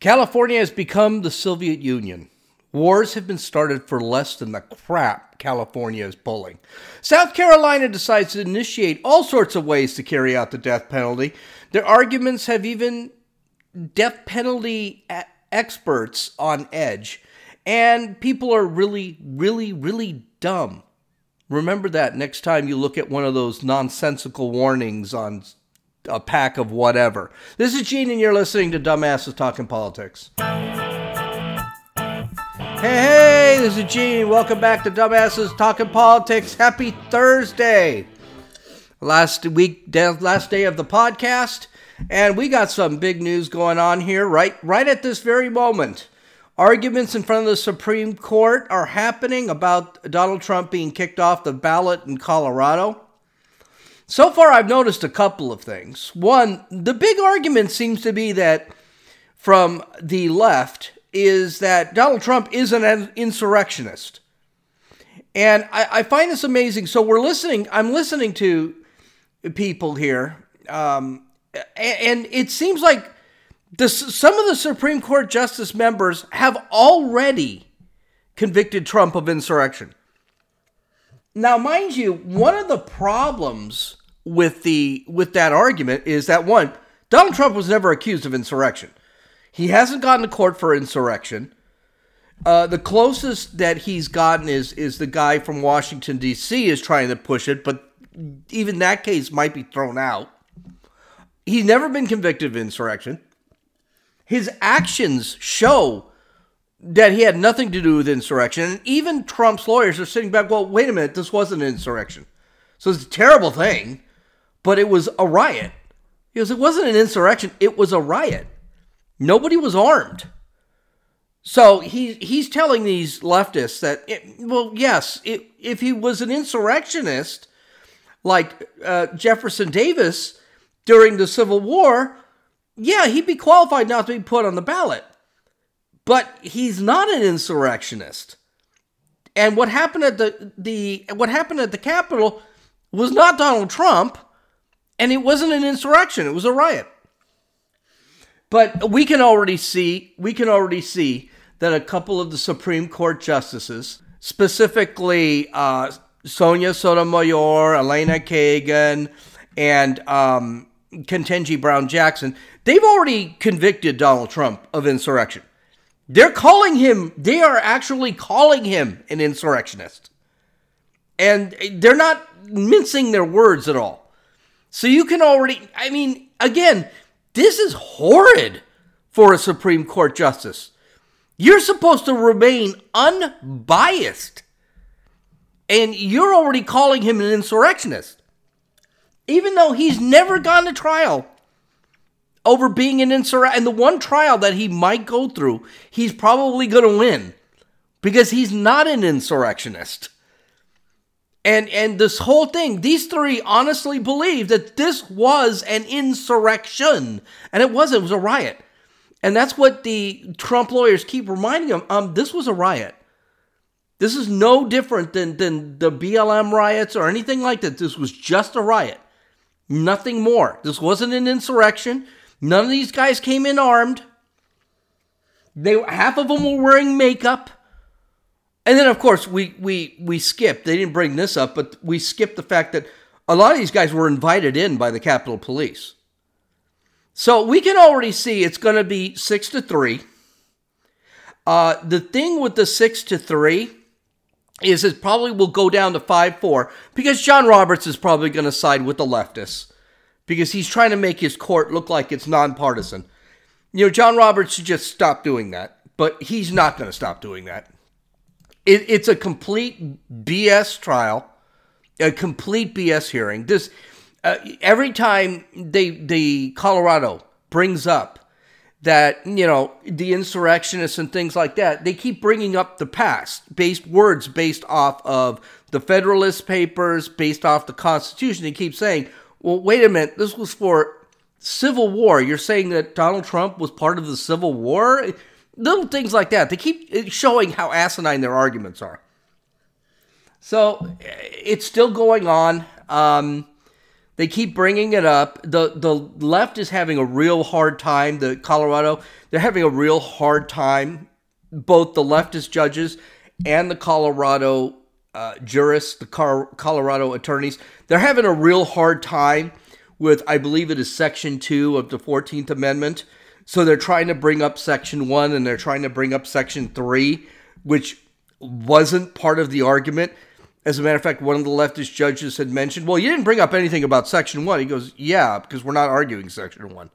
California has become the Soviet Union. Wars have been started for less than the crap California is pulling. South Carolina decides to initiate all sorts of ways to carry out the death penalty. Their arguments have even death penalty experts on edge. And people are really, really, really dumb. Remember that next time you look at one of those nonsensical warnings on a pack of whatever. This is Gene, and you're listening to Dumbasses Talking Politics. Hey, hey, this is Gene. Welcome back to Dumbasses Talking Politics. Happy Thursday. Last week, last day of the podcast, and we got some big news going on here right right at this very moment. Arguments in front of the Supreme Court are happening about Donald Trump being kicked off the ballot in Colorado. So far, I've noticed a couple of things. One, the big argument seems to be that from the left is that Donald Trump is an insurrectionist. And I, I find this amazing. So we're listening, I'm listening to people here, um, and it seems like the, some of the Supreme Court justice members have already convicted Trump of insurrection. Now, mind you, one of the problems with the with that argument is that one, Donald Trump was never accused of insurrection. He hasn't gotten to court for insurrection. Uh, the closest that he's gotten is is the guy from Washington D.C. is trying to push it, but even that case might be thrown out. He's never been convicted of insurrection. His actions show that he had nothing to do with insurrection. And even Trump's lawyers are sitting back, well, wait a minute, this wasn't an insurrection. So it's a terrible thing, but it was a riot. He goes, it wasn't an insurrection, it was a riot. Nobody was armed. So he he's telling these leftists that, it, well, yes, it, if he was an insurrectionist like uh, Jefferson Davis during the Civil War, yeah, he'd be qualified not to be put on the ballot. But he's not an insurrectionist. And what happened at the, the what happened at the Capitol was not Donald Trump, and it wasn't an insurrection, it was a riot. But we can already see, we can already see that a couple of the Supreme Court justices, specifically uh, Sonia Sotomayor, Elena Kagan, and um, Ketanji Brown Jackson, they've already convicted Donald Trump of insurrection. They're calling him, they are actually calling him an insurrectionist. And they're not mincing their words at all. So you can already, I mean, again, this is horrid for a Supreme Court justice. You're supposed to remain unbiased. And you're already calling him an insurrectionist. Even though he's never gone to trial over being an insurrectionist. And the one trial that he might go through, he's probably going to win because he's not an insurrectionist. And and this whole thing, these three honestly believe that this was an insurrection, and it wasn't. It was a riot, and that's what the Trump lawyers keep reminding them. Um, this was a riot. This is no different than than the BLM riots or anything like that. This was just a riot, nothing more. This wasn't an insurrection. None of these guys came in armed. They half of them were wearing makeup. And then, of course, we we we skipped. They didn't bring this up, but we skipped the fact that a lot of these guys were invited in by the Capitol Police. So we can already see it's going to be six to three. Uh, the thing with the six to three is it probably will go down to five four because John Roberts is probably going to side with the leftists because he's trying to make his court look like it's nonpartisan. You know, John Roberts should just stop doing that, but he's not going to stop doing that. It, it's a complete BS trial, a complete BS hearing. This uh, every time they the Colorado brings up that you know the insurrectionists and things like that, they keep bringing up the past, based words based off of the Federalist Papers, based off the Constitution. They keep saying, "Well, wait a minute, this was for." Civil War. You're saying that Donald Trump was part of the Civil War? Little things like that. They keep showing how asinine their arguments are. So it's still going on. Um, They keep bringing it up. The the left is having a real hard time. The Colorado, they're having a real hard time. Both the leftist judges and the Colorado uh, jurists, the Colorado attorneys, they're having a real hard time with, I believe it is Section 2 of the 14th Amendment. So they're trying to bring up Section 1 and they're trying to bring up Section 3, which wasn't part of the argument. As a matter of fact, one of the leftist judges had mentioned, well, you didn't bring up anything about Section 1. He goes, yeah, because we're not arguing Section 1.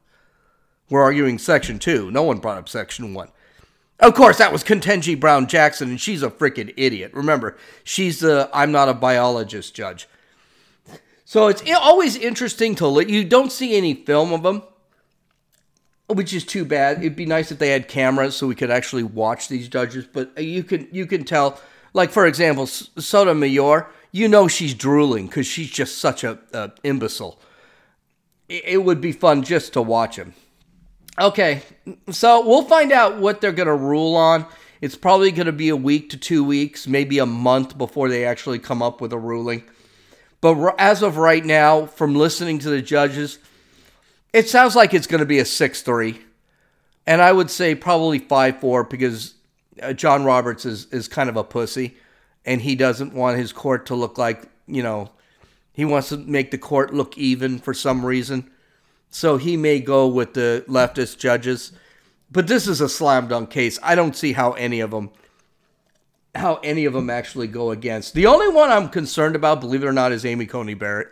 We're arguing Section 2. No one brought up Section 1. Of course, that was Ketanji Brown Jackson, and she's a freaking idiot. Remember, she's the I'm not a biologist judge. So it's always interesting to look. You don't see any film of them, which is too bad. It'd be nice if they had cameras so we could actually watch these judges. But you can you can tell, like for example, Sotomayor. You know she's drooling because she's just such a, a imbecile. It, would be fun just to watch him. Okay, so we'll find out what they're to rule on. It's probably going to be a week to two weeks, maybe a month before they actually come up with a ruling. But as of right now, from listening to the judges, it sounds like it's going to be a 6 3. And I would say probably 5 4 because uh, John Roberts is, is kind of a pussy and he doesn't want his court to look like, you know, he wants to make the court look even for some reason. So he may go with the leftist judges. But this is a slam dunk case. I don't see how any of them how any of them actually go against. The only one I'm concerned about, believe it or not, is Amy Coney Barrett.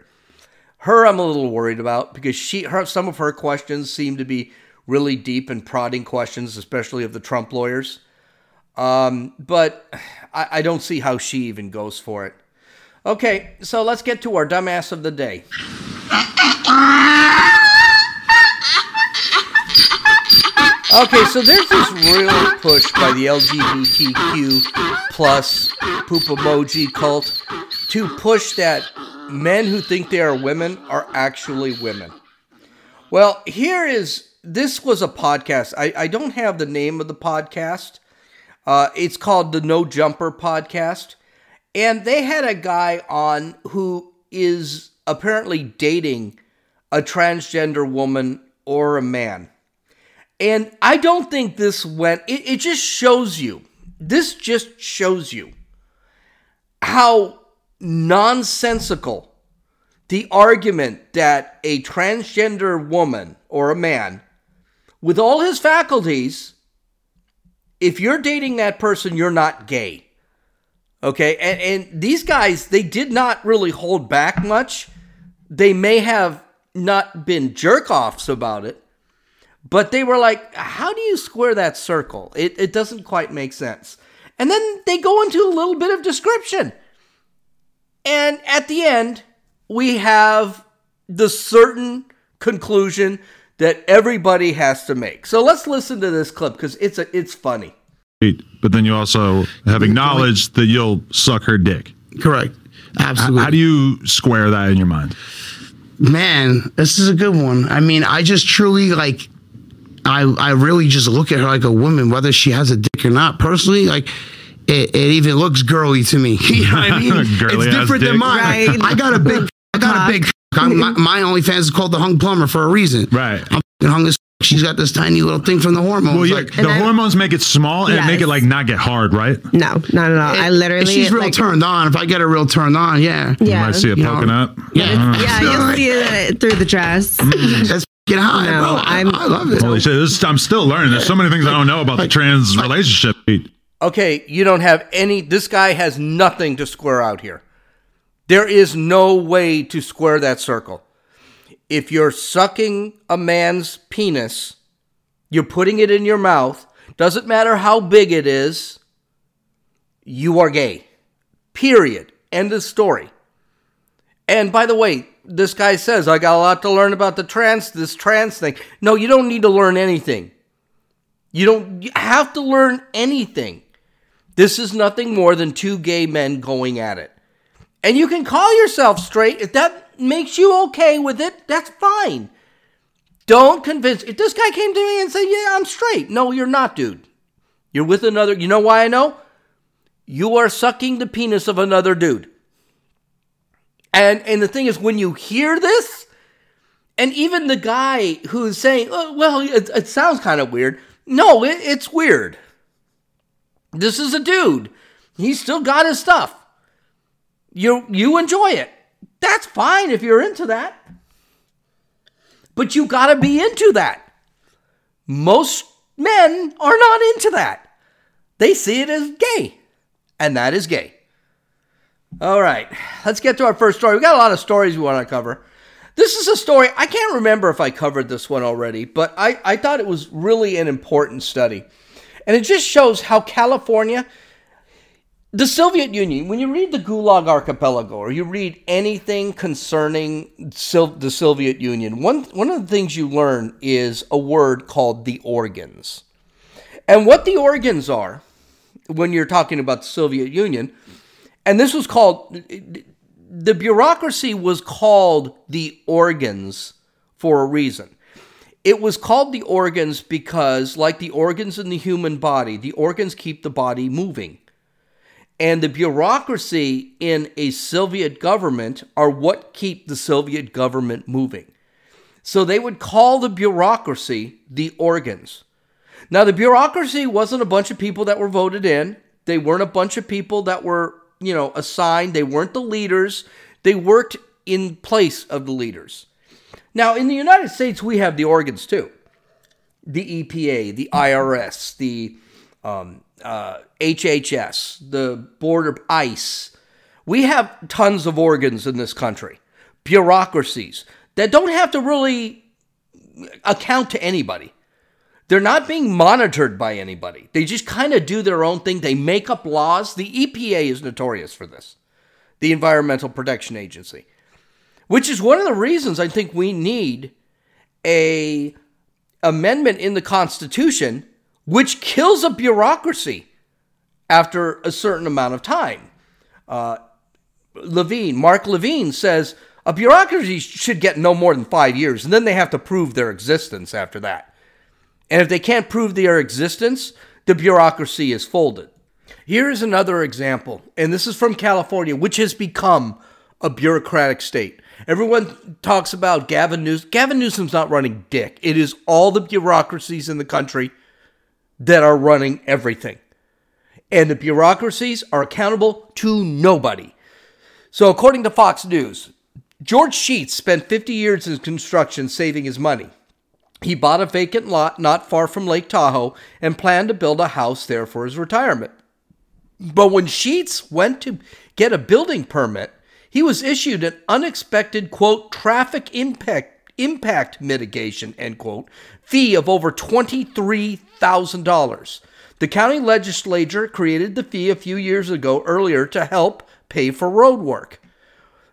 Her I'm a little worried about because she her some of her questions seem to be really deep and prodding questions, especially of the Trump lawyers. Um, but I, I don't see how she even goes for it. Okay, so let's get to our dumbass of the day. Okay, so there's this real push by the LGBTQ plus poop emoji cult to push that men who think they are women are actually women. Well, here is this was a podcast. I, I don't have the name of the podcast. Uh, it's called the No Jumper Podcast. And they had a guy on who is apparently dating a transgender woman or a man. And I don't think this went, it, it just shows you, this just shows you how nonsensical the argument that a transgender woman or a man with all his faculties, if you're dating that person, you're not gay. Okay. And, and these guys, they did not really hold back much. They may have not been jerk offs about it, but they were like, how do you square that circle? It, it doesn't quite make sense. And then they go into a little bit of description. And at the end, we have the certain conclusion that everybody has to make. So let's listen to this clip because it's a, it's funny. But then you also have acknowledged that you'll suck her dick. Correct. Absolutely. How do you square that in your mind? Man, this is a good one. I mean, I just truly like I I really just look at her like a woman, whether she has a dick or not. Personally, like it, it even looks girly to me. you know what I mean? it's different than mine. Right. I got a big, I got a big. I'm, my, my OnlyFans is called the Hung Plumber for a reason. Right. I'm hung as she's got this tiny little thing from the hormones. Well, yeah, like, the hormones make it small and yes. make it like not get hard, right? No, not at all. It, I literally. she's real like, turned on. If I get her real turned on, yeah. Yeah. You might see it poking know, up. Yeah. Uh-huh. Yeah, you'll see it through the dress. That's get high, no, bro. I'm, I love it. Holy shit, this, I'm still learning. There's so many things I don't know about the trans relationship. Okay, you don't have any. This guy has nothing to square out here. There is no way to square that circle. If you're sucking a man's penis, you're putting it in your mouth, doesn't matter how big it is, you are gay. Period. End of story. And by the way, this guy says, I got a lot to learn about the trans, this trans thing. No, you don't need to learn anything. You don't have to learn anything. This is nothing more than two gay men going at it. And you can call yourself straight. If that makes you okay with it, that's fine. Don't convince. If this guy came to me and said, Yeah, I'm straight. No, you're not, dude. You're with another. You know why I know? You are sucking the penis of another dude. And and the thing is, when you hear this, and even the guy who's saying, oh, "Well, it, it sounds kind of weird," no, it, it's weird. This is a dude. He's still got his stuff. You you enjoy it. That's fine if you're into that. But you got to be into that. Most men are not into that. They see it as gay, and that is gay. All right, let's get to our first story. We got a lot of stories we want to cover. This is a story, I can't remember if I covered this one already, but I, I thought it was really an important study. And it just shows how California, the Soviet Union, when you read the Gulag Archipelago or you read anything concerning Sil- the Soviet Union, one, one of the things you learn is a word called the organs. And what the organs are, when you're talking about the Soviet Union, and this was called the bureaucracy was called the organs for a reason. It was called the organs because, like the organs in the human body, the organs keep the body moving. And the bureaucracy in a Soviet government are what keep the Soviet government moving. So they would call the bureaucracy the organs. Now, the bureaucracy wasn't a bunch of people that were voted in, they weren't a bunch of people that were you know, assigned. They weren't the leaders. They worked in place of the leaders. Now, in the United States, we have the organs too. The EPA, the IRS, the um, uh, HHS, the Border ICE. We have tons of organs in this country, bureaucracies that don't have to really account to anybody. They're not being monitored by anybody. They just kind of do their own thing. They make up laws. The EPA is notorious for this, the Environmental Protection Agency, which is one of the reasons I think we need a amendment in the Constitution which kills a bureaucracy after a certain amount of time. Uh, Levine, Mark Levine says a bureaucracy should get no more than five years, and then they have to prove their existence after that. And if they can't prove their existence, the bureaucracy is folded. Here is another example, and this is from California, which has become a bureaucratic state. Everyone talks about Gavin Newsom. Gavin Newsom's not running dick. It is all the bureaucracies in the country that are running everything. And the bureaucracies are accountable to nobody. So, according to Fox News, George Sheetz spent 50 years in construction saving his money. He bought a vacant lot not far from Lake Tahoe and planned to build a house there for his retirement. But when Sheetz went to get a building permit, he was issued an unexpected, quote, traffic impact, impact mitigation, end quote, fee of over $23,000. The county legislature created the fee a few years ago earlier to help pay for road work.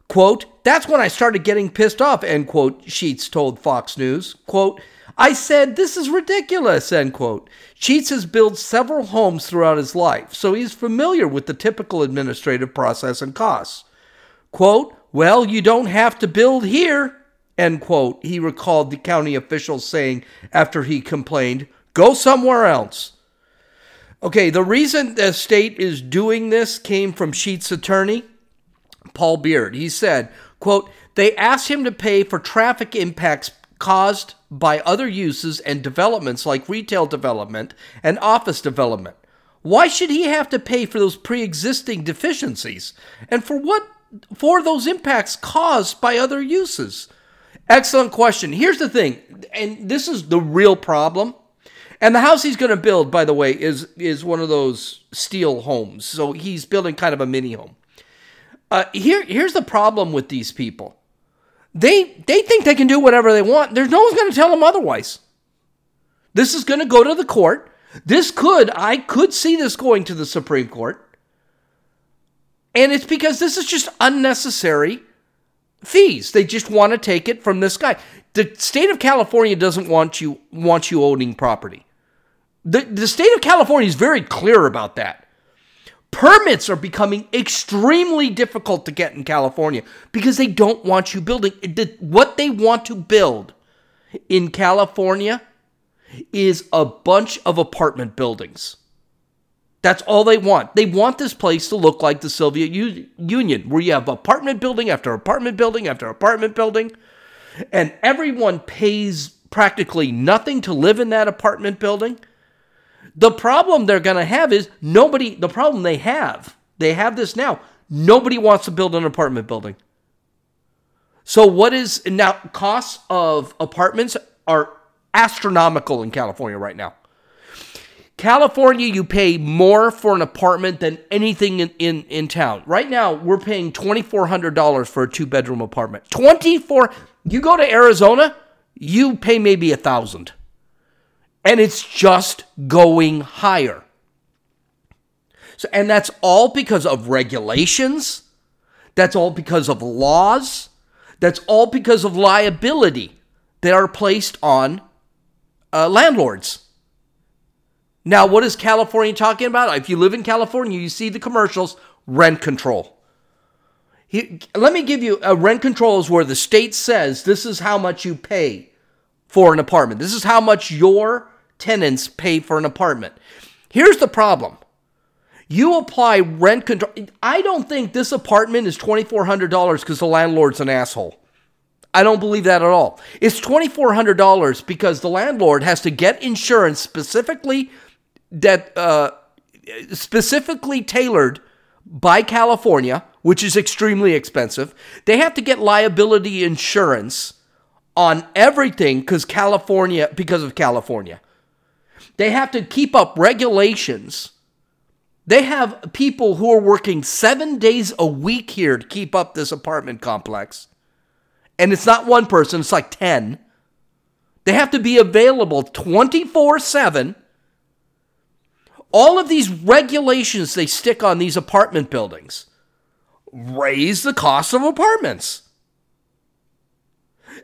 Quote, that's when I started getting pissed off, end quote, Sheetz told Fox News. Quote, I said, This is ridiculous, end quote. Sheetz has built several homes throughout his life, so he's familiar with the typical administrative process and costs. Quote, Well, you don't have to build here, end quote, he recalled the county officials saying after he complained, Go somewhere else. Okay, the reason the state is doing this came from Sheetz' attorney, Paul Beard. He said, quote, they asked him to pay for traffic impacts caused by other uses and developments like retail development and office development. Why should he have to pay for those pre existing deficiencies? And for what? For those impacts caused by other uses? Excellent question. Here's the thing, and this is the real problem. And the house he's going to build, by the way, is is one of those steel homes. So he's building kind of a mini home. Uh, here, here's the problem with these people. They they think they can do whatever they want. There's no one's going to tell them otherwise. This is going to go to the court. This could I could see this going to the Supreme Court. And it's because this is just unnecessary fees. They just want to take it from this guy. The state of California doesn't want you want you owning property. The the state of California is very clear about that. Permits are becoming extremely difficult to get in California because they don't want you building. What they want to build in California is a bunch of apartment buildings. That's all they want. They want this place to look like the Soviet U- Union, where you have apartment building after apartment building after apartment building, and everyone pays practically nothing to live in that apartment building. The problem they're going to have is nobody, the problem they have, they have this now. Nobody wants to build an apartment building. So, what is now costs of apartments are astronomical in California right now. California, you pay more for an apartment than anything in, in, in town. Right now, we're paying $2,400 for a two bedroom apartment. 24 You go to Arizona, you pay maybe a thousand. And it's just going higher. So, and that's all because of regulations. That's all because of laws. That's all because of liability that are placed on uh, landlords. Now, what is California talking about? If you live in California, you see the commercials rent control. He, let me give you a rent control is where the state says this is how much you pay for an apartment. This is how much your tenants pay for an apartment. Here's the problem. You apply rent control. I don't think this apartment is $2,400 because the landlord's an asshole. I don't believe that at all. It's $2,400 because the landlord has to get insurance specifically that uh, specifically tailored by California, which is extremely expensive. They have to get liability insurance on everything because California because of California. They have to keep up regulations. They have people who are working 7 days a week here to keep up this apartment complex. And it's not one person, it's like 10. They have to be available 24 7 all of these regulations they stick on these apartment buildings raise the cost of apartments.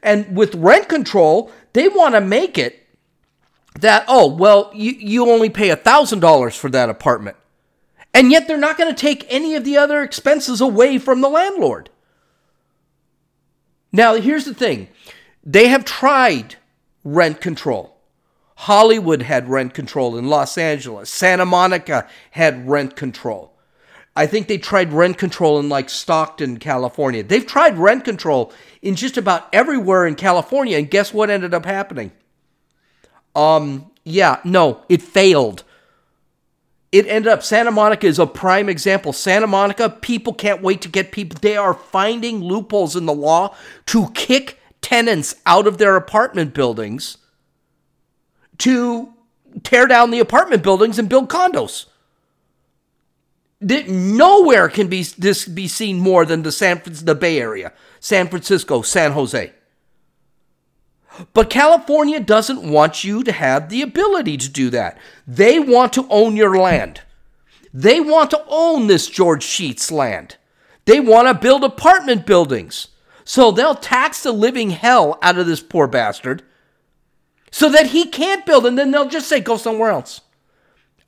And with rent control, they want to make it that, oh, well, you, you only pay $1,000 for that apartment. And yet they're not going to take any of the other expenses away from the landlord. Now, here's the thing they have tried rent control. Hollywood had rent control in Los Angeles. Santa Monica had rent control. I think they tried rent control in like Stockton, California. They've tried rent control in just about everywhere in California, and guess what ended up happening? Um, yeah, no, it failed. It ended up Santa Monica is a prime example. Santa Monica, people can't wait to get people. They are finding loopholes in the law to kick tenants out of their apartment buildings to tear down the apartment buildings and build condos. That Nowhere can be this be seen more than the San the Bay Area, San Francisco, San Jose. But California doesn't want you to have the ability to do that. They want to own your land. They want to own this George Sheetz land. They want to build apartment buildings. So they'll tax the living hell out of this poor bastard so that he can't build, and then they'll just say, go somewhere else.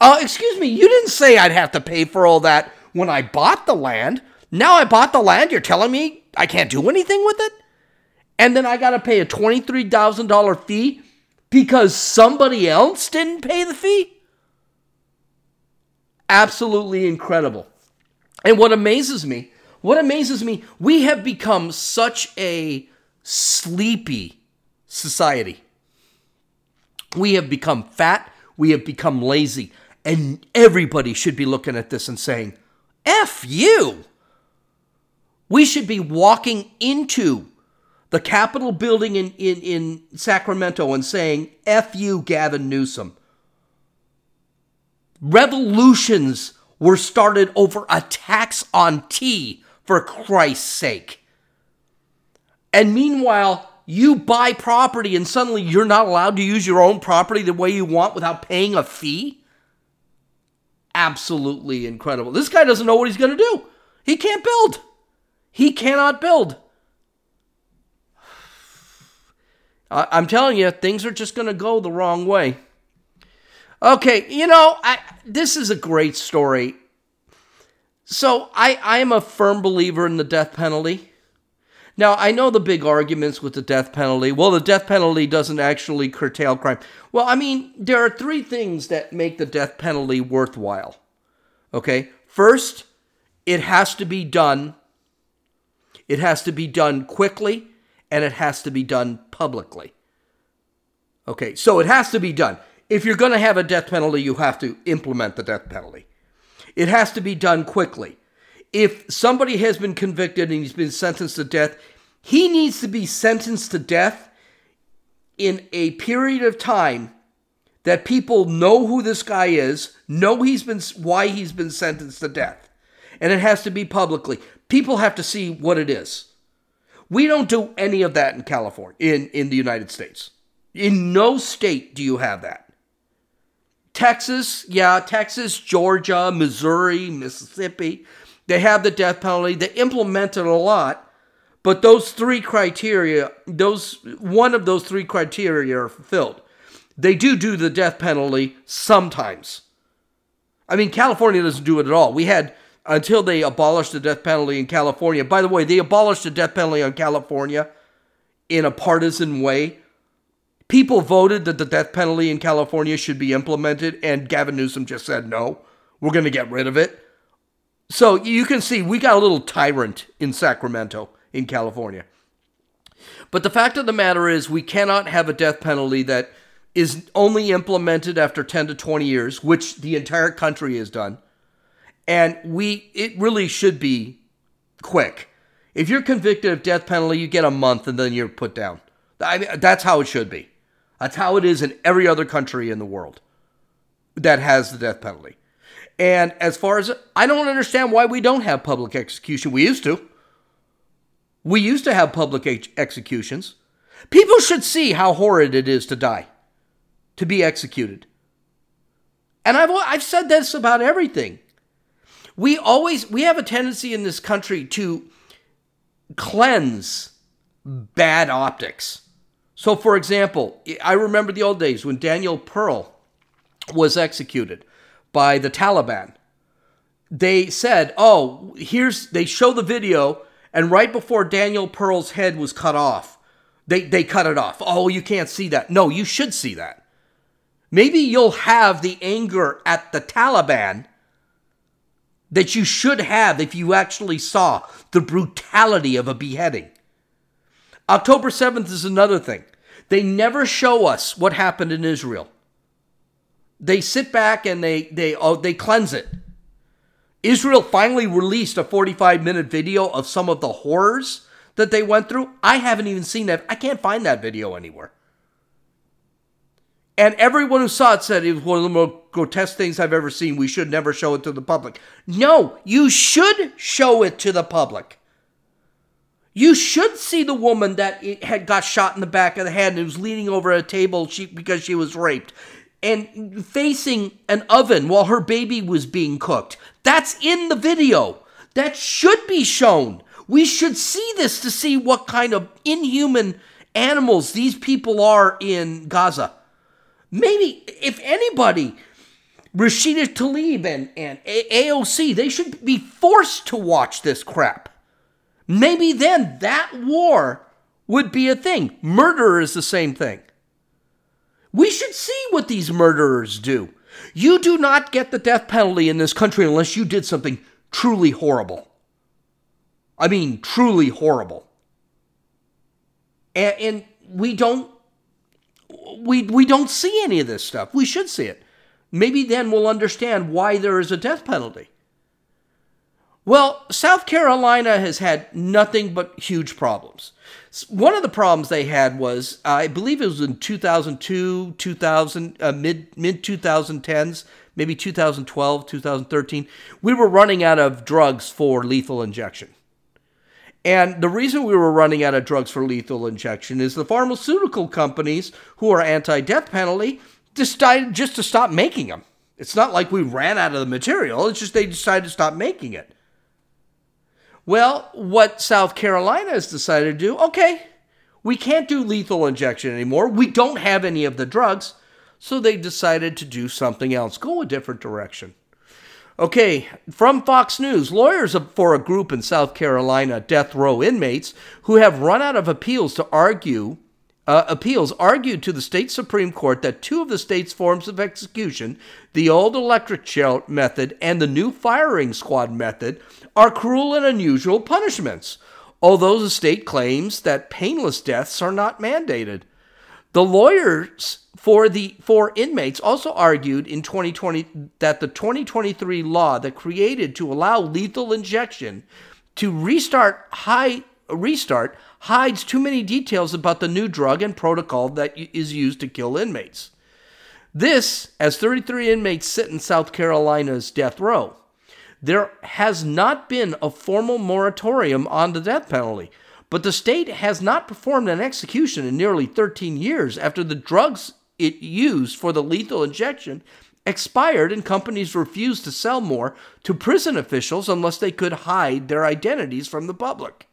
Uh, excuse me, you didn't say I'd have to pay for all that when I bought the land. Now I bought the land, you're telling me I can't do anything with it? And then I got to pay a $23,000 fee because somebody else didn't pay the fee? Absolutely incredible. And what amazes me, what amazes me, we have become such a sleepy society. We have become fat. We have become lazy. And everybody should be looking at this and saying, F you. We should be walking into the Capitol building in, in, in Sacramento and saying, F you, Gavin Newsom. Revolutions were started over a tax on tea, for Christ's sake. And meanwhile, you buy property and suddenly you're not allowed to use your own property the way you want without paying a fee? Absolutely incredible. This guy doesn't know what he's going to do. He can't build. He cannot build. I'm telling you, things are just going to go the wrong way. Okay, you know, I, this is a great story. So I, I am a firm believer in the death penalty. Now, I know the big arguments with the death penalty. Well, the death penalty doesn't actually curtail crime. Well, I mean, there are three things that make the death penalty worthwhile. Okay? First, it has to be done it has to be done quickly and it has to be done publicly. Okay, so it has to be done. If you're going to have a death penalty, you have to implement the death penalty. It has to be done quickly. If somebody has been convicted and he's been sentenced to death, he needs to be sentenced to death in a period of time that people know who this guy is, know he's been why he's been sentenced to death. And it has to be publicly. People have to see what it is. We don't do any of that in California, in, in the United States. In no state do you have that. Texas, yeah, Texas, Georgia, Missouri, Mississippi, they have the death penalty. They implement it a lot, but those three criteria, those one of those three criteria are fulfilled. They do do the death penalty sometimes. I mean, California doesn't do it at all. We had until they abolished the death penalty in California. By the way, they abolished the death penalty in California in a partisan way. People voted that the death penalty in California should be implemented, and Gavin Newsom just said, no, we're going to get rid of it. So you can see we got a little tyrant in Sacramento, in California. But the fact of the matter is, we cannot have a death penalty that is only implemented after 10 to 20 years, which the entire country has done and we it really should be quick. If you're convicted of death penalty, you get a month and then you're put down. I mean, that's how it should be. That's how it is in every other country in the world that has the death penalty. And as far as I don't understand why we don't have public execution. We used to. We used to have public ex- executions. People should see how horrid it is to die, to be executed. And I've I've said this about everything we always we have a tendency in this country to cleanse bad optics. So for example, I remember the old days when Daniel Pearl was executed by the Taliban. They said, "Oh, here's they show the video and right before Daniel Pearl's head was cut off, they they cut it off. Oh, you can't see that. No, you should see that. Maybe you'll have the anger at the Taliban that you should have if you actually saw the brutality of a beheading. October 7th is another thing. They never show us what happened in Israel. They sit back and they they oh, they cleanse it. Israel finally released a 45 minute video of some of the horrors that they went through. I haven't even seen that. I can't find that video anywhere. And everyone who saw it said it was one of the most grotesque things I've ever seen. We should never show it to the public. No, you should show it to the public. You should see the woman that had got shot in the back of the head and was leaning over a table she, because she was raped and facing an oven while her baby was being cooked. That's in the video. That should be shown. We should see this to see what kind of inhuman animals these people are in Gaza. Maybe, if anybody, Rashida Tlaib and, and AOC, they should be forced to watch this crap. Maybe then that war would be a thing. Murder is the same thing. We should see what these murderers do. You do not get the death penalty in this country unless you did something truly horrible. I mean, truly horrible. And, and we don't we we don't see any of this stuff. We should see it. Maybe then we'll understand why there is a death penalty. Well, South Carolina has had nothing but huge problems. One of the problems they had was, I believe it was in 2002, 2000, uh, mid mid 2010s, maybe 2012, 2013. We were running out of drugs for lethal injection. And the reason we were running out of drugs for lethal injection is the pharmaceutical companies who are anti death penalty decided just to stop making them. It's not like we ran out of the material, it's just they decided to stop making it. Well, what South Carolina has decided to do, okay, we can't do lethal injection anymore. We don't have any of the drugs. So they decided to do something else, go a different direction. Okay, from Fox News, lawyers for a group in South Carolina, death row inmates, who have run out of appeals to argue uh, appeals argued to the state Supreme Court that two of the state's forms of execution, the old electric chair method and the new firing squad method, are cruel and unusual punishments, although the state claims that painless deaths are not mandated. The lawyers for the four inmates also argued in 2020 that the 2023 law that created to allow lethal injection to restart high restart hides too many details about the new drug and protocol that is used to kill inmates. This, as 33 inmates sit in South Carolina's death row. There has not been a formal moratorium on the death penalty, but the state has not performed an execution in nearly 13 years after the drugs it used for the lethal injection expired and companies refused to sell more to prison officials unless they could hide their identities from the public.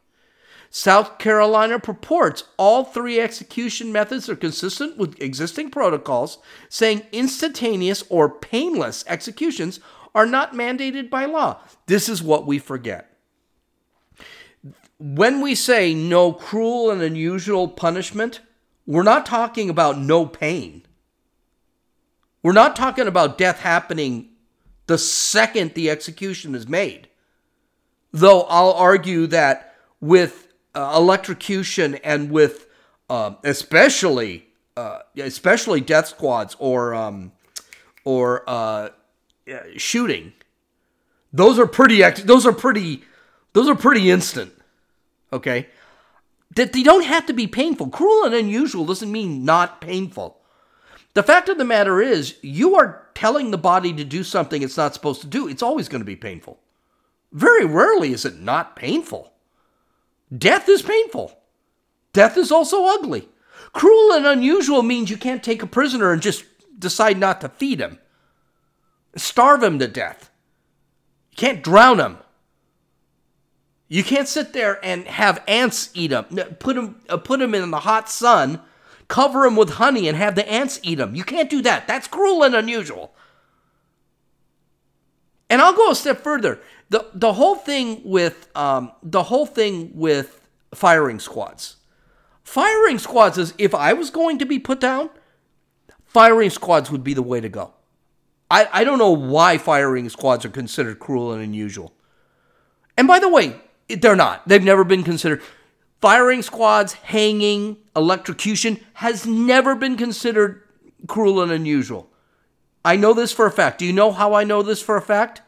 South Carolina purports all three execution methods are consistent with existing protocols, saying instantaneous or painless executions are not mandated by law. This is what we forget. When we say no cruel and unusual punishment, we're not talking about no pain. We're not talking about death happening the second the execution is made. Though I'll argue that with uh, electrocution and with uh, especially uh, especially death squads or um, or uh, Uh, shooting, those are pretty those are pretty those are pretty instant. Okay, that they don't have to be painful. Cruel and unusual doesn't mean not painful. The fact of the matter is, you are telling the body to do something it's not supposed to do. It's always going to be painful. Very rarely is it not painful. Death is painful. Death is also ugly. Cruel and unusual means you can't take a prisoner and just decide not to feed him, starve him to death. You can't drown him. You can't sit there and have ants eat him. Put him, uh, put him in the hot sun, cover him with honey, and have the ants eat him. You can't do that. That's cruel and unusual. And I'll go a step further. the The whole thing with um, the whole thing with firing squads. Firing squads is if I was going to be put down, firing squads would be the way to go. I, I don't know why firing squads are considered cruel and unusual. And by the way, they're not. They've never been considered. Firing squads, hanging, electrocution has never been considered cruel and unusual. I know this for a fact. Do you know how I know this for a fact?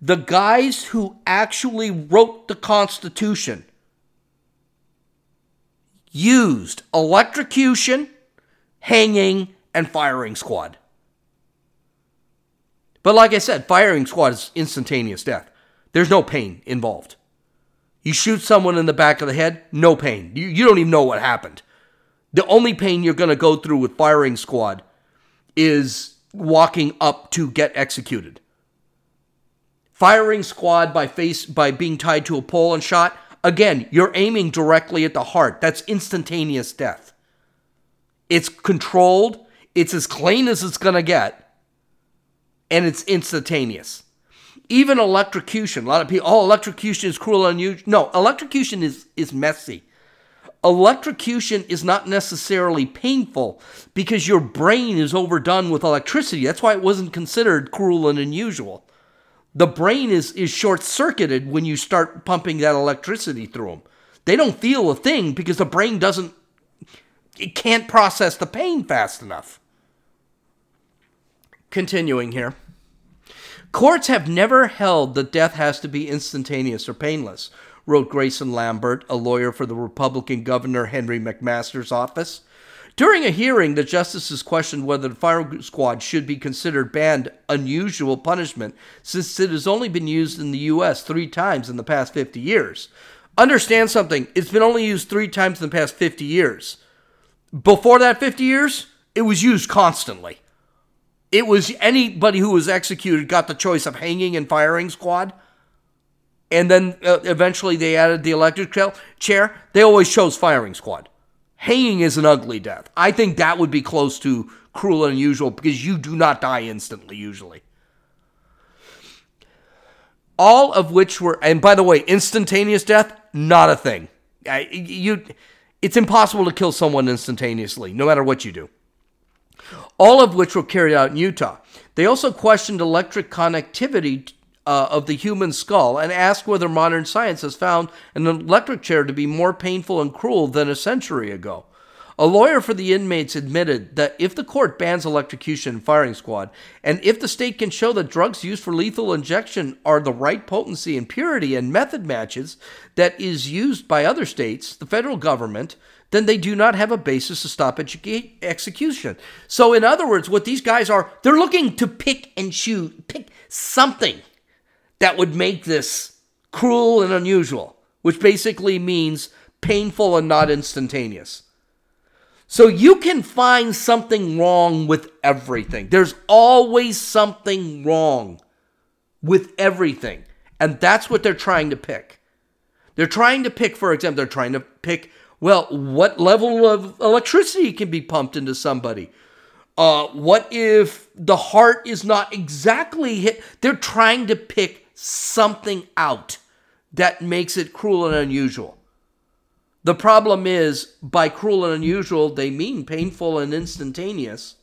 The guys who actually wrote the Constitution used electrocution, hanging, and firing squad. But like I said, firing squad is instantaneous death. There's no pain involved. You shoot someone in the back of the head, no pain. You, you don't even know what happened. The only pain you're going to go through with firing squad is walking up to get executed. Firing squad by face by being tied to a pole and shot, again, you're aiming directly at the heart. That's instantaneous death. It's controlled, it's as clean as it's going to get, and it's instantaneous. Even electrocution. A lot of people, oh, electrocution is cruel and unusual. No, electrocution is, is messy. Electrocution is not necessarily painful because your brain is overdone with electricity. That's why it wasn't considered cruel and unusual. The brain is, is short circuited when you start pumping that electricity through them. They don't feel a thing because the brain doesn't, it can't process the pain fast enough. Continuing here. Courts have never held that death has to be instantaneous or painless, wrote Grayson Lambert, a lawyer for the Republican Governor Henry McMaster's office. During a hearing, the justices questioned whether the fire squad should be considered banned unusual punishment since it has only been used in the U.S. three times in the past 50 years. Understand something, it's been only used three times in the past 50 years. Before that 50 years, it was used constantly. It was anybody who was executed got the choice of hanging and firing squad. And then uh, eventually they added the electric chair. They always chose firing squad. Hanging is an ugly death. I think that would be close to cruel and unusual because you do not die instantly usually. All of which were, and by the way, instantaneous death, not a thing. you, It's impossible to kill someone instantaneously, no matter what you do. All of which were carried out in Utah. They also questioned electric connectivity uh, of the human skull and asked whether modern science has found an electric chair to be more painful and cruel than a century ago. A lawyer for the inmates admitted that if the court bans electrocution and firing squad, and if the state can show that drugs used for lethal injection are the right potency and purity and method matches that is used by other states, the federal government, then they do not have a basis to stop execution. So, in other words, what these guys are, they're looking to pick and choose, pick something that would make this cruel and unusual, which basically means painful and not instantaneous. So you can find something wrong with everything. There's always something wrong with everything. And that's what they're trying to pick. They're trying to pick, for example, they're trying to pick, well, what level of electricity can be pumped into somebody? Uh, what if the heart is not exactly hit? They're trying to pick something out that makes it cruel and unusual. The problem is, by cruel and unusual, they mean painful and instantaneous.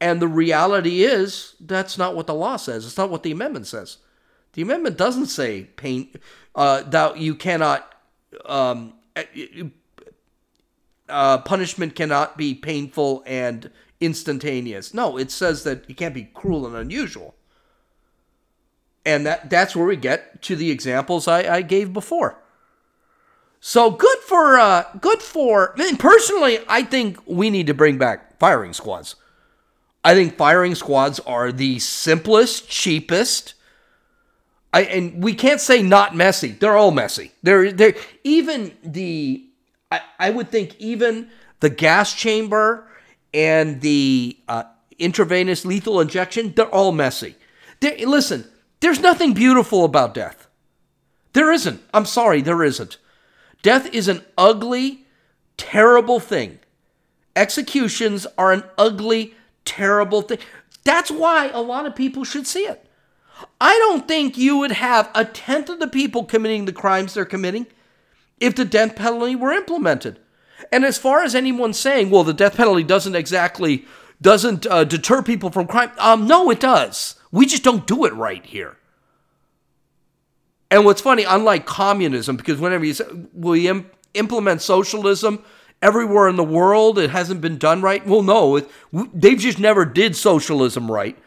And the reality is, that's not what the law says. It's not what the amendment says. The amendment doesn't say pain uh, that you cannot um, uh, punishment cannot be painful and instantaneous. No, it says that it can't be cruel and unusual. And that that's where we get to the examples I, I gave before. So good for uh, good for. I mean, personally, I think we need to bring back firing squads. I think firing squads are the simplest, cheapest. I, and we can't say not messy. They're all messy. They're they even the I, I would think even the gas chamber and the uh, intravenous lethal injection, they're all messy. They're, listen, there's nothing beautiful about death. There isn't. I'm sorry, there isn't. Death is an ugly, terrible thing. Executions are an ugly, terrible thing. That's why a lot of people should see it. I don't think you would have a tenth of the people committing the crimes they're committing if the death penalty were implemented. And as far as anyone saying, well, the death penalty doesn't exactly doesn't uh, deter people from crime, um, no, it does. We just don't do it right here. And what's funny, unlike communism, because whenever you say, we Im- implement socialism everywhere in the world, it hasn't been done right. Well, no, it, they've just never did socialism right.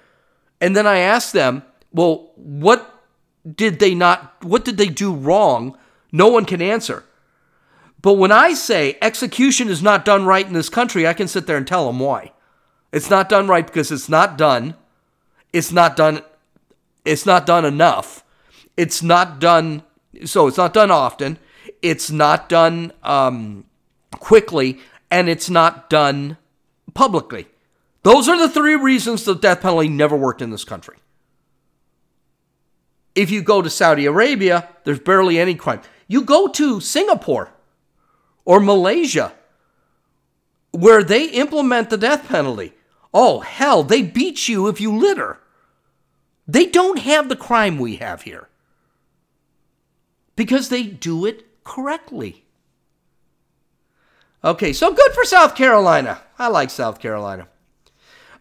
And then I asked them, well, what did they not, what did they do wrong? No one can answer. But when I say execution is not done right in this country, I can sit there and tell them why. It's not done right because it's not done. It's not done. It's not done enough. It's not done, so it's not done often. It's not done um, quickly, and it's not done publicly. Those are the three reasons the death penalty never worked in this country. If you go to Saudi Arabia, there's barely any crime. You go to Singapore or Malaysia, where they implement the death penalty. Oh, hell, they beat you if you litter. They don't have the crime we have here because they do it correctly. Okay, so good for South Carolina. I like South Carolina.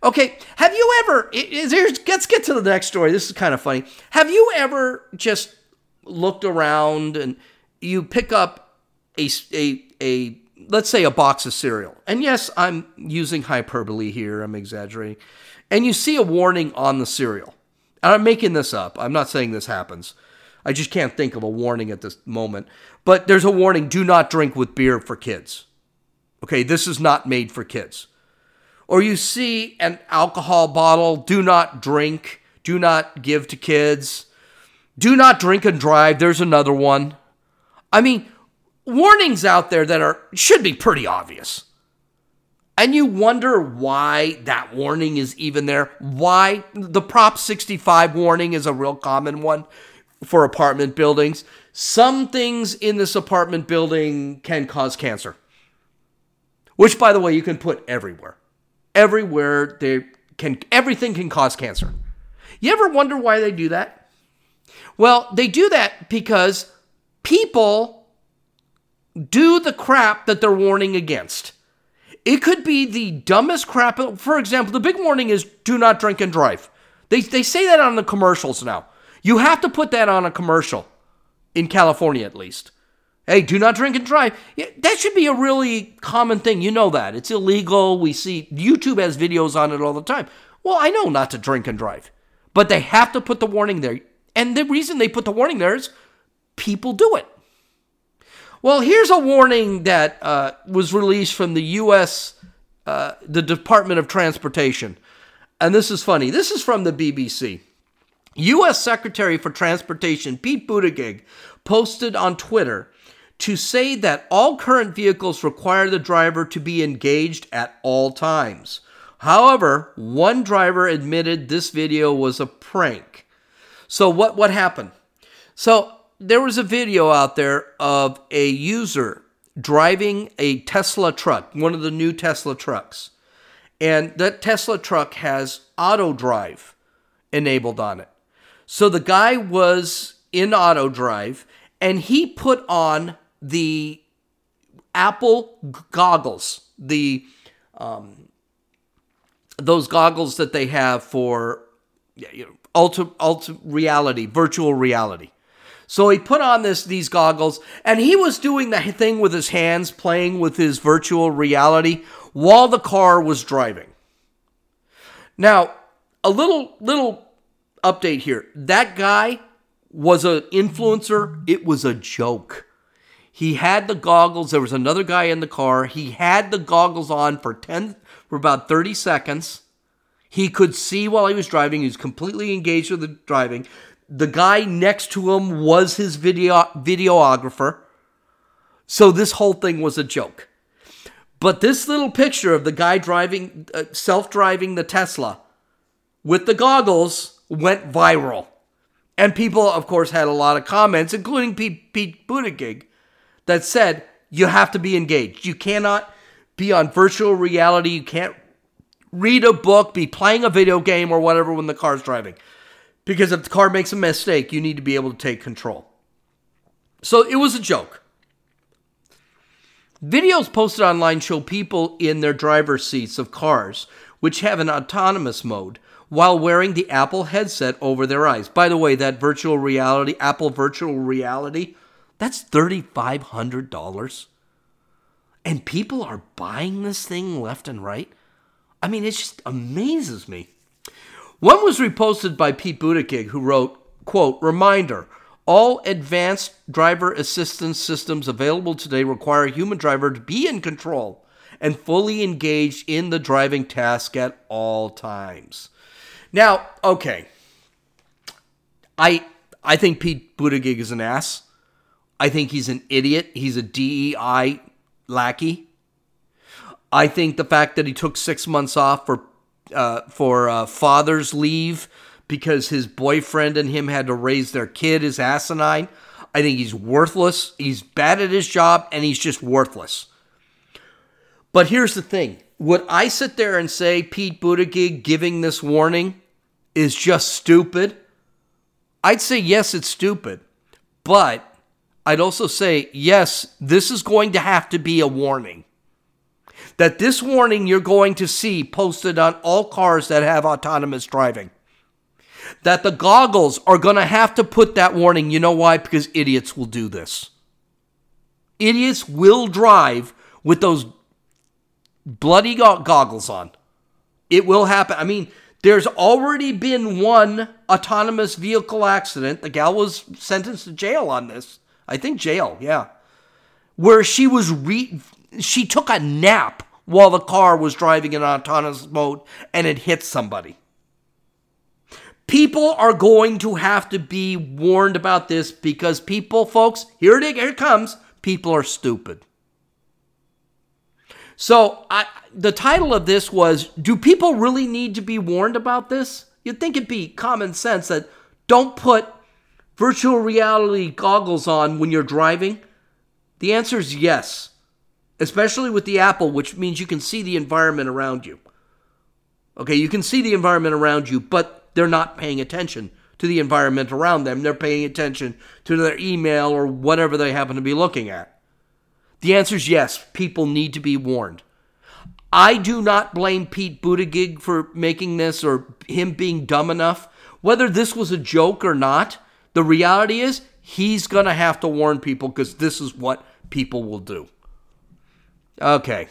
Okay, have you ever? Is there, let's get to the next story. This is kind of funny. Have you ever just looked around and you pick up a a a let's say a box of cereal? And yes, I'm using hyperbole here. I'm exaggerating. And you see a warning on the cereal. And I'm making this up. I'm not saying this happens. I just can't think of a warning at this moment. But there's a warning do not drink with beer for kids. Okay, this is not made for kids. Or you see an alcohol bottle, do not drink, do not give to kids. Do not drink and drive. There's another one. I mean, warnings out there that are should be pretty obvious. And you wonder why that warning is even there. Why the Prop 65 warning is a real common one for apartment buildings. Some things in this apartment building can cause cancer, which, by the way, you can put everywhere. Everywhere they can, everything can cause cancer. You ever wonder why they do that? Well, they do that because people do the crap that they're warning against. It could be the dumbest crap. For example, the big warning is do not drink and drive. They, they say that on the commercials now. You have to put that on a commercial, in California at least. Hey, do not drink and drive. Yeah, that should be a really common thing. You know that. It's illegal. We see YouTube has videos on it all the time. Well, I know not to drink and drive, but they have to put the warning there. And the reason they put the warning there is people do it. Well, here's a warning that uh, was released from the U.S., uh, the Department of Transportation. And this is funny. This is from the BBC. U.S. Secretary for Transportation Pete Buttigieg posted on Twitter to say that all current vehicles require the driver to be engaged at all times. However, one driver admitted this video was a prank. So what what happened? So there was a video out there of a user driving a Tesla truck, one of the new Tesla trucks. And that Tesla truck has auto drive enabled on it. So the guy was in auto drive and he put on the Apple goggles, the um, those goggles that they have for you know, ultra ultra reality, virtual reality. So he put on this these goggles and he was doing the thing with his hands playing with his virtual reality while the car was driving. Now, a little little update here. That guy was an influencer. It was a joke. He had the goggles. There was another guy in the car. He had the goggles on for 10 for about 30 seconds. He could see while he was driving. He was completely engaged with the driving. The guy next to him was his video videographer. So this whole thing was a joke. But this little picture of the guy driving, uh, self driving the Tesla with the goggles went viral. And people, of course, had a lot of comments, including Pete, Pete Buttigieg, that said, you have to be engaged. You cannot be on virtual reality. You can't read a book, be playing a video game or whatever when the car's driving. Because if the car makes a mistake, you need to be able to take control. So it was a joke. Videos posted online show people in their driver's seats of cars, which have an autonomous mode, while wearing the Apple headset over their eyes. By the way, that virtual reality, Apple virtual reality, that's $3,500. And people are buying this thing left and right. I mean, it just amazes me. One was reposted by Pete Buttigieg, who wrote, quote, reminder, all advanced driver assistance systems available today require a human driver to be in control and fully engaged in the driving task at all times. Now, okay. I I think Pete Buttigieg is an ass. I think he's an idiot. He's a DEI lackey. I think the fact that he took six months off for uh, for uh, father's leave because his boyfriend and him had to raise their kid is asinine. I think he's worthless. He's bad at his job and he's just worthless. But here's the thing would I sit there and say Pete Buttigieg giving this warning is just stupid? I'd say yes, it's stupid. But I'd also say yes, this is going to have to be a warning. That this warning you're going to see posted on all cars that have autonomous driving that the goggles are going to have to put that warning. You know why? Because idiots will do this. Idiots will drive with those bloody go- goggles on. It will happen. I mean, there's already been one autonomous vehicle accident. The gal was sentenced to jail on this. I think jail, yeah. Where she was re she took a nap while the car was driving in autonomous mode and it hit somebody. People are going to have to be warned about this because people, folks, here it, here it comes. People are stupid. So I, the title of this was Do People Really Need to Be Warned About This? You'd think it'd be common sense that don't put virtual reality goggles on when you're driving. The answer is yes, especially with the Apple, which means you can see the environment around you. Okay, you can see the environment around you, but they're not paying attention to the environment around them. They're paying attention to their email or whatever they happen to be looking at. The answer is yes, people need to be warned. I do not blame Pete Buttigieg for making this or him being dumb enough. Whether this was a joke or not, the reality is he's going to have to warn people because this is what people will do. Okay.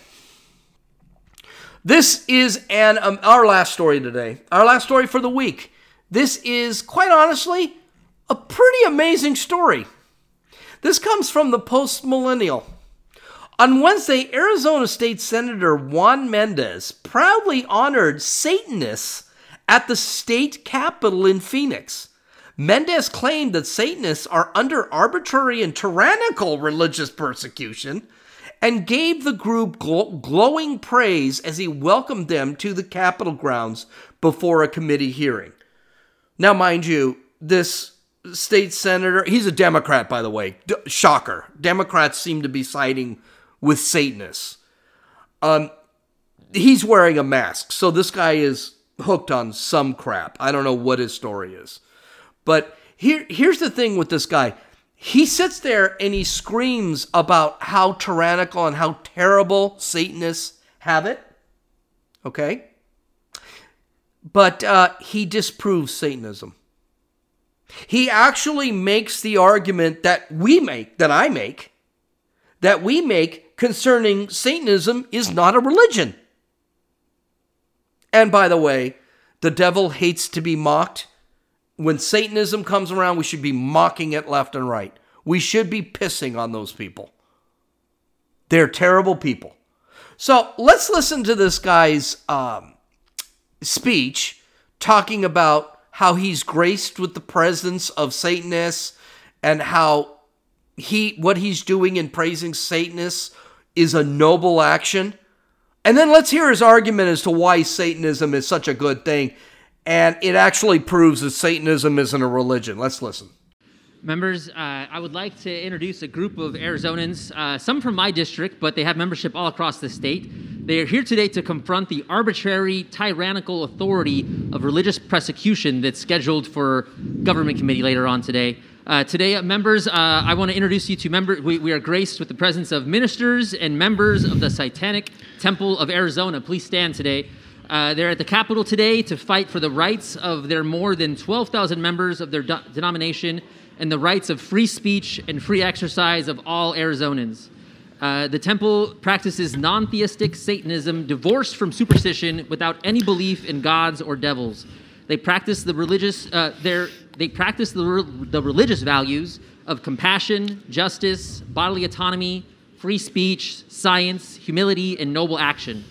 This is an um, our last story today. Our last story for the week. This is quite honestly a pretty amazing story. This comes from the Post Millennial. On Wednesday, Arizona State Senator Juan Mendez proudly honored Satanists at the state capitol in Phoenix. Mendez claimed that Satanists are under arbitrary and tyrannical religious persecution and gave the group gl- glowing praise as he welcomed them to the Capitol grounds before a committee hearing. Now, mind you, this state senator, he's a Democrat, by the way. D- shocker. Democrats seem to be siding with Satanists. Um, he's wearing a mask, so this guy is hooked on some crap. I don't know what his story is. But here, here's the thing with this guy. He sits there and he screams about how tyrannical and how terrible Satanists have it. Okay? But uh, he disproves Satanism. He actually makes the argument that we make, that I make, that we make concerning Satanism is not a religion. And by the way, the devil hates to be mocked. When Satanism comes around, we should be mocking it left and right. We should be pissing on those people. They're terrible people. So let's listen to this guy's um, speech talking about how he's graced with the presence of Satanists and how he what he's doing in praising Satanists is a noble action. And then let's hear his argument as to why Satanism is such a good thing. And it actually proves that Satanism isn't a religion. Let's listen. Members, uh, I would like to introduce a group of Arizonans, uh, some from my district, but they have membership all across the state. They are here today to confront the arbitrary, tyrannical authority of religious persecution that's scheduled for government committee later on today. Uh, today, uh, members, uh, I want to introduce you to members. We, we, are graced with the presence of ministers and members of the Satanic Temple of Arizona. Please stand today. Uh, they're at the Capitol today to fight for the rights of their more than 12,000 members of their do- denomination and the rights of free speech and free exercise of all Arizonans. Uh, the temple practices non theistic Satanism divorced from superstition without any belief in gods or devils. They practice the religious, uh, they practice the, re- the religious values of compassion, justice, bodily autonomy, free speech, science, humility, and noble action.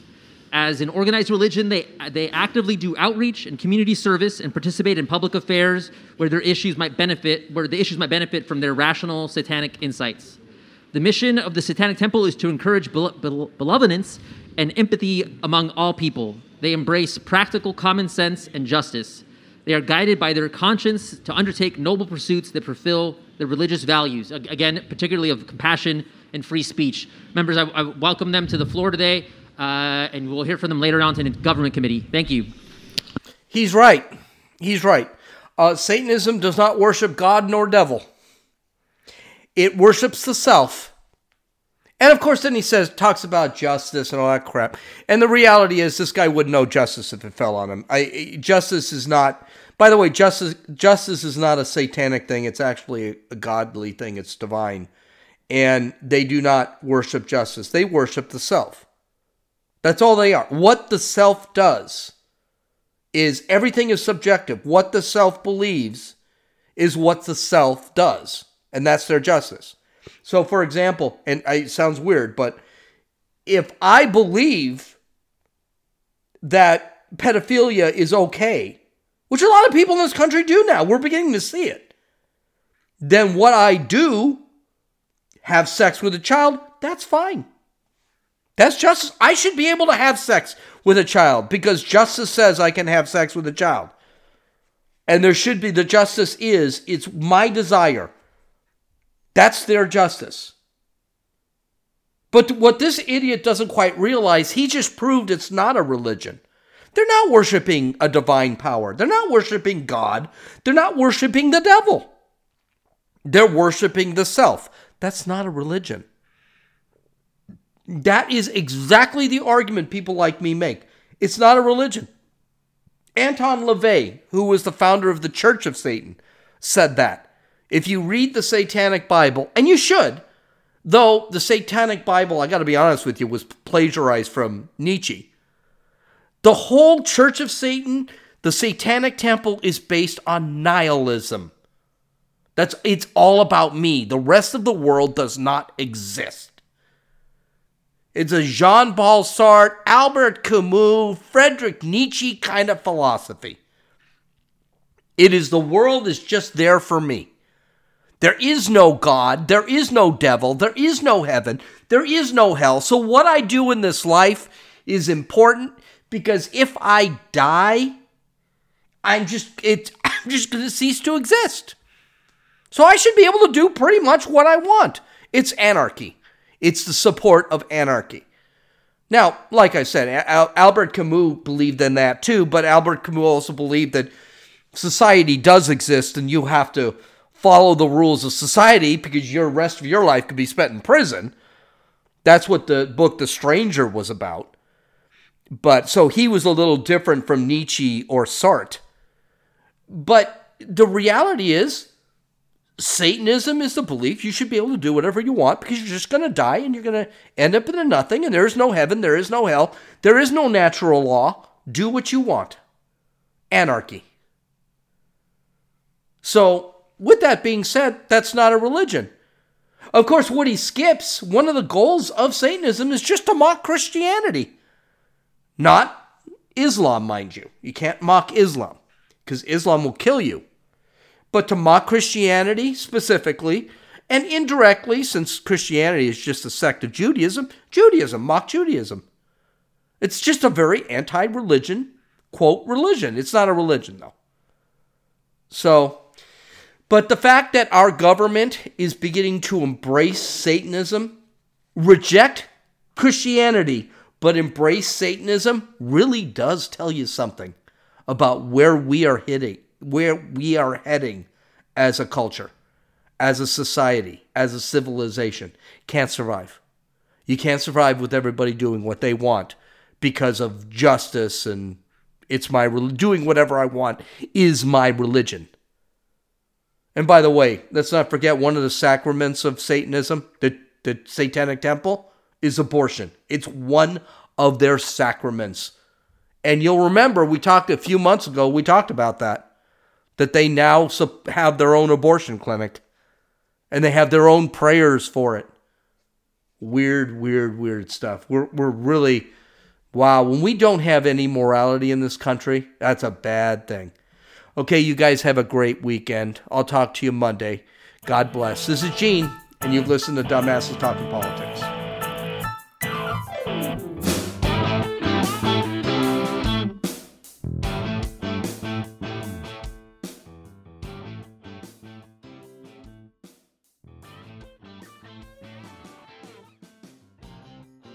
As an organized religion, they, they actively do outreach and community service and participate in public affairs where their issues might benefit, where the issues might benefit from their rational satanic insights. The mission of the Satanic Temple is to encourage benevolence and empathy among all people. They embrace practical common sense and justice. They are guided by their conscience to undertake noble pursuits that fulfill their religious values, again, particularly of compassion and free speech. Members, I, I welcome them to the floor today and we'll hear from them later on in the government committee. Thank you. He's right. He's right. Uh, Satanism does not worship God nor devil. It worships the self. And of course, then he says, talks about justice and all that crap. And the reality is, this guy would know justice if it fell on him. I, justice is not. By the way, justice justice is not a satanic thing. It's actually a godly thing. It's divine, and they do not worship justice. They worship the self. That's all they are. What the self does is everything is subjective. What the self believes is what the self does, and that's their justice. So, for example, and it sounds weird, but if I believe that pedophilia is okay, which a lot of people in this country do now, we're beginning to see it, then what I do, have sex with a child, that's fine. That's justice. I should be able to have sex with a child because justice says I can have sex with a child. And there should be, the justice is, it's my desire. That's their justice. But what this idiot doesn't quite realize, he just proved it's not a religion. They're not worshiping a divine power. They're not worshiping God. They're not worshiping the devil. They're worshiping the self. That's not a religion. That is exactly the argument people like me make. It's not a religion. Anton LaVey, who was the founder of the Church of Satan, said that. If you read the Satanic Bible, and you should, though the Satanic Bible, I got to be honest with you, was plagiarized from Nietzsche. The whole Church of Satan, the Satanic Temple, is based on nihilism. That's it's all about me. The rest of the world does not exist. It's a Jean Paul Sartre, Albert Camus, Frederick Nietzsche kind of philosophy. It is the world is just there for me. There is no God, there is no devil, there is no heaven, there is no hell. So what I do in this life is important because if I die, I'm just it I'm just going to cease to exist. So I should be able to do pretty much what I want. It's anarchy. It's the support of anarchy. Now, like I said, Al- Albert Camus believed in that too, but Albert Camus also believed that society does exist and you have to follow the rules of society because your rest of your life could be spent in prison. That's what the book The Stranger was about. But so he was a little different from Nietzsche or Sartre. But the reality is, Satanism is the belief you should be able to do whatever you want because you're just going to die and you're going to end up in a nothing, and there is no heaven, there is no hell, there is no natural law. Do what you want. Anarchy. So, with that being said, that's not a religion. Of course, what he skips, one of the goals of Satanism is just to mock Christianity. Not Islam, mind you. You can't mock Islam because Islam will kill you but to mock Christianity specifically, and indirectly, since Christianity is just a sect of Judaism, Judaism, mock Judaism. It's just a very anti religion, quote, religion. It's not a religion, though. So, but the fact that our government is beginning to embrace Satanism, reject Christianity, but embrace Satanism really does tell you something about where we are hitting where we are heading as a culture, as a society, as a civilization. Can't survive. You can't survive with everybody doing what they want because of justice and it's my doing whatever I want is my religion. And by the way, let's not forget one of the sacraments of Satanism, the, the Satanic Temple, is abortion. It's one of their sacraments. And you'll remember we talked a few months ago, we talked about that that they now have their own abortion clinic and they have their own prayers for it. Weird, weird, weird stuff. We're, we're really, wow, when we don't have any morality in this country, that's a bad thing. Okay, you guys have a great weekend. I'll talk to you Monday. God bless. This is Gene, and you've listened to Dumbasses Talking Politics.